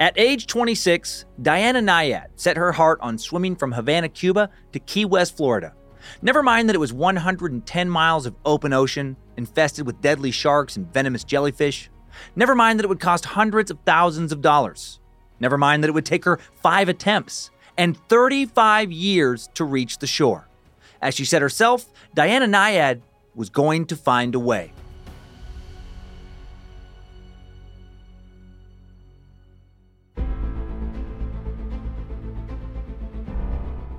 At age 26, Diana Nyad set her heart on swimming from Havana, Cuba to Key West, Florida. Never mind that it was 110 miles of open ocean, infested with deadly sharks and venomous jellyfish. Never mind that it would cost hundreds of thousands of dollars. Never mind that it would take her five attempts and 35 years to reach the shore. As she said herself, Diana Nyad was going to find a way.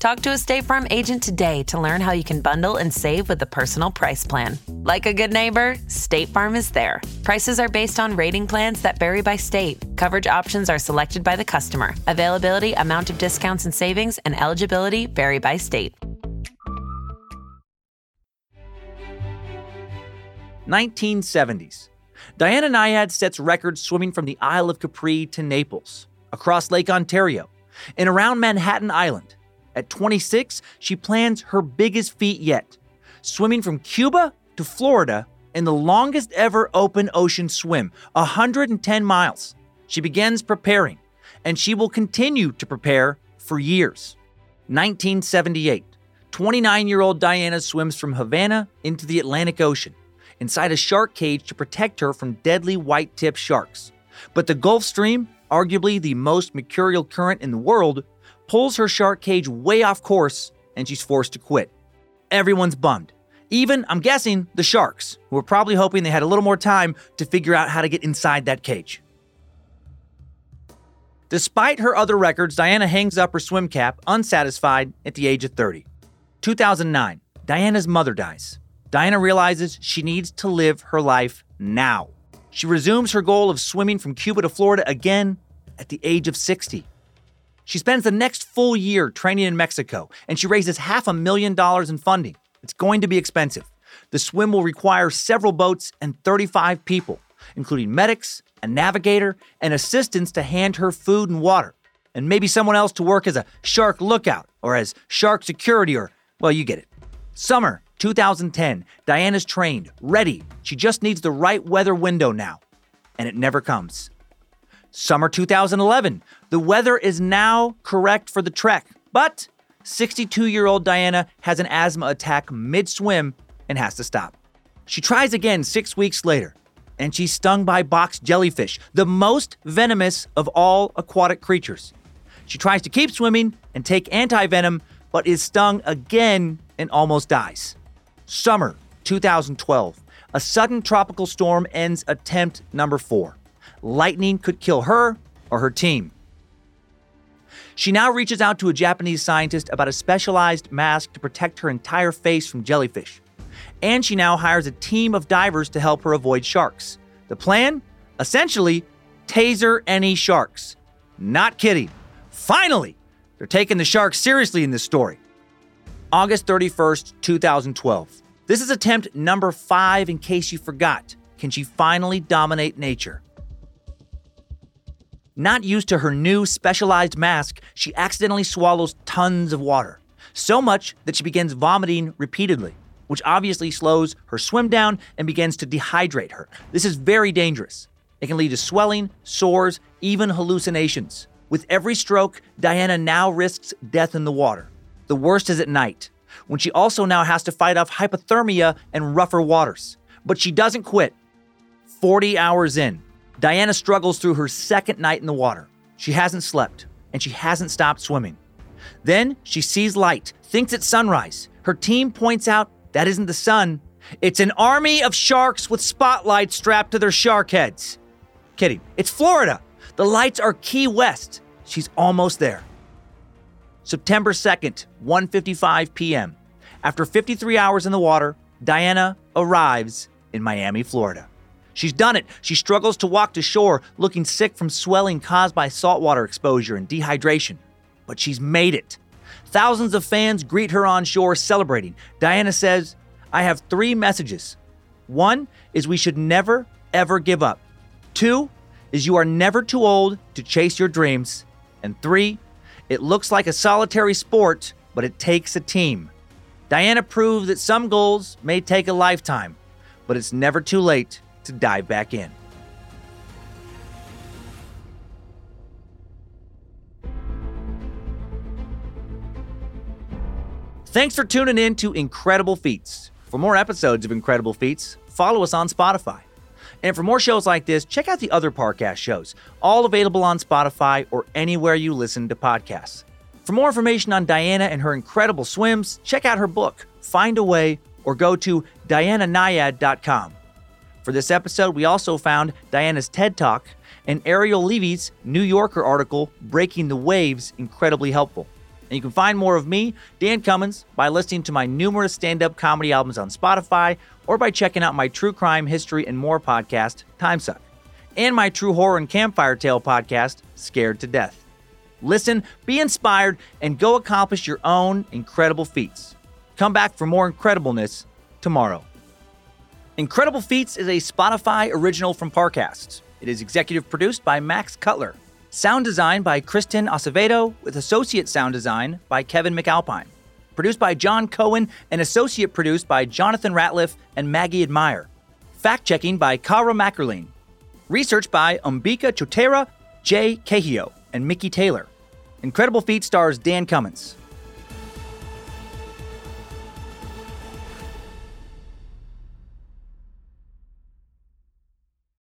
Talk to a State Farm agent today to learn how you can bundle and save with the Personal Price Plan. Like a good neighbor, State Farm is there. Prices are based on rating plans that vary by state. Coverage options are selected by the customer. Availability, amount of discounts and savings, and eligibility vary by state. 1970s. Diana Nyad sets records swimming from the Isle of Capri to Naples, across Lake Ontario, and around Manhattan Island. At 26, she plans her biggest feat yet, swimming from Cuba to Florida in the longest ever open ocean swim, 110 miles. She begins preparing, and she will continue to prepare for years. 1978. 29 year old Diana swims from Havana into the Atlantic Ocean inside a shark cage to protect her from deadly white tip sharks. But the Gulf Stream, arguably the most mercurial current in the world, pulls her shark cage way off course and she's forced to quit. Everyone's bummed. Even, I'm guessing, the sharks, who were probably hoping they had a little more time to figure out how to get inside that cage. Despite her other records, Diana hangs up her swim cap unsatisfied at the age of 30. 2009, Diana's mother dies. Diana realizes she needs to live her life now. She resumes her goal of swimming from Cuba to Florida again at the age of 60. She spends the next full year training in Mexico, and she raises half a million dollars in funding. It's going to be expensive. The swim will require several boats and 35 people, including medics, a navigator, and assistants to hand her food and water, and maybe someone else to work as a shark lookout or as shark security or, well, you get it. Summer 2010, Diana's trained, ready. She just needs the right weather window now. And it never comes. Summer 2011, the weather is now correct for the trek, but 62 year old Diana has an asthma attack mid swim and has to stop. She tries again six weeks later, and she's stung by box jellyfish, the most venomous of all aquatic creatures. She tries to keep swimming and take anti venom, but is stung again and almost dies. Summer 2012. A sudden tropical storm ends attempt number four. Lightning could kill her or her team. She now reaches out to a Japanese scientist about a specialized mask to protect her entire face from jellyfish. And she now hires a team of divers to help her avoid sharks. The plan? Essentially, taser any sharks. Not kidding. Finally, they're taking the sharks seriously in this story. August 31st, 2012. This is attempt number five in case you forgot. Can she finally dominate nature? Not used to her new specialized mask, she accidentally swallows tons of water. So much that she begins vomiting repeatedly, which obviously slows her swim down and begins to dehydrate her. This is very dangerous. It can lead to swelling, sores, even hallucinations. With every stroke, Diana now risks death in the water. The worst is at night, when she also now has to fight off hypothermia and rougher waters. But she doesn't quit. 40 hours in, Diana struggles through her second night in the water. She hasn't slept, and she hasn't stopped swimming. Then she sees light, thinks it's sunrise. Her team points out that isn't the sun, it's an army of sharks with spotlights strapped to their shark heads. Kidding. It's Florida. The lights are Key West. She's almost there. September 2nd, 1:55 p.m. After 53 hours in the water, Diana arrives in Miami, Florida. She's done it. She struggles to walk to shore, looking sick from swelling caused by saltwater exposure and dehydration. But she's made it. Thousands of fans greet her on shore celebrating. Diana says, I have three messages. One is we should never, ever give up. Two is you are never too old to chase your dreams. And three, it looks like a solitary sport, but it takes a team. Diana proved that some goals may take a lifetime, but it's never too late to dive back in. Thanks for tuning in to Incredible Feats. For more episodes of Incredible Feats, follow us on Spotify. And for more shows like this, check out the other Parcast shows, all available on Spotify or anywhere you listen to podcasts. For more information on Diana and her incredible swims, check out her book, Find a Way, or go to diananyad.com. For this episode, we also found Diana's TED Talk and Ariel Levy's New Yorker article, Breaking the Waves, incredibly helpful. And you can find more of me, Dan Cummins, by listening to my numerous stand up comedy albums on Spotify or by checking out my true crime, history, and more podcast, Timesuck, and my true horror and campfire tale podcast, Scared to Death. Listen, be inspired, and go accomplish your own incredible feats. Come back for more incredibleness tomorrow. Incredible Feats is a Spotify original from Parcast. It is executive produced by Max Cutler. Sound design by Kristen Acevedo, with associate sound design by Kevin McAlpine. Produced by John Cohen and associate produced by Jonathan Ratliff and Maggie Admire. Fact checking by Kara Mackerlin. Research by Umbika Chotera, Jay Cahio, and Mickey Taylor. Incredible Feat stars Dan Cummins.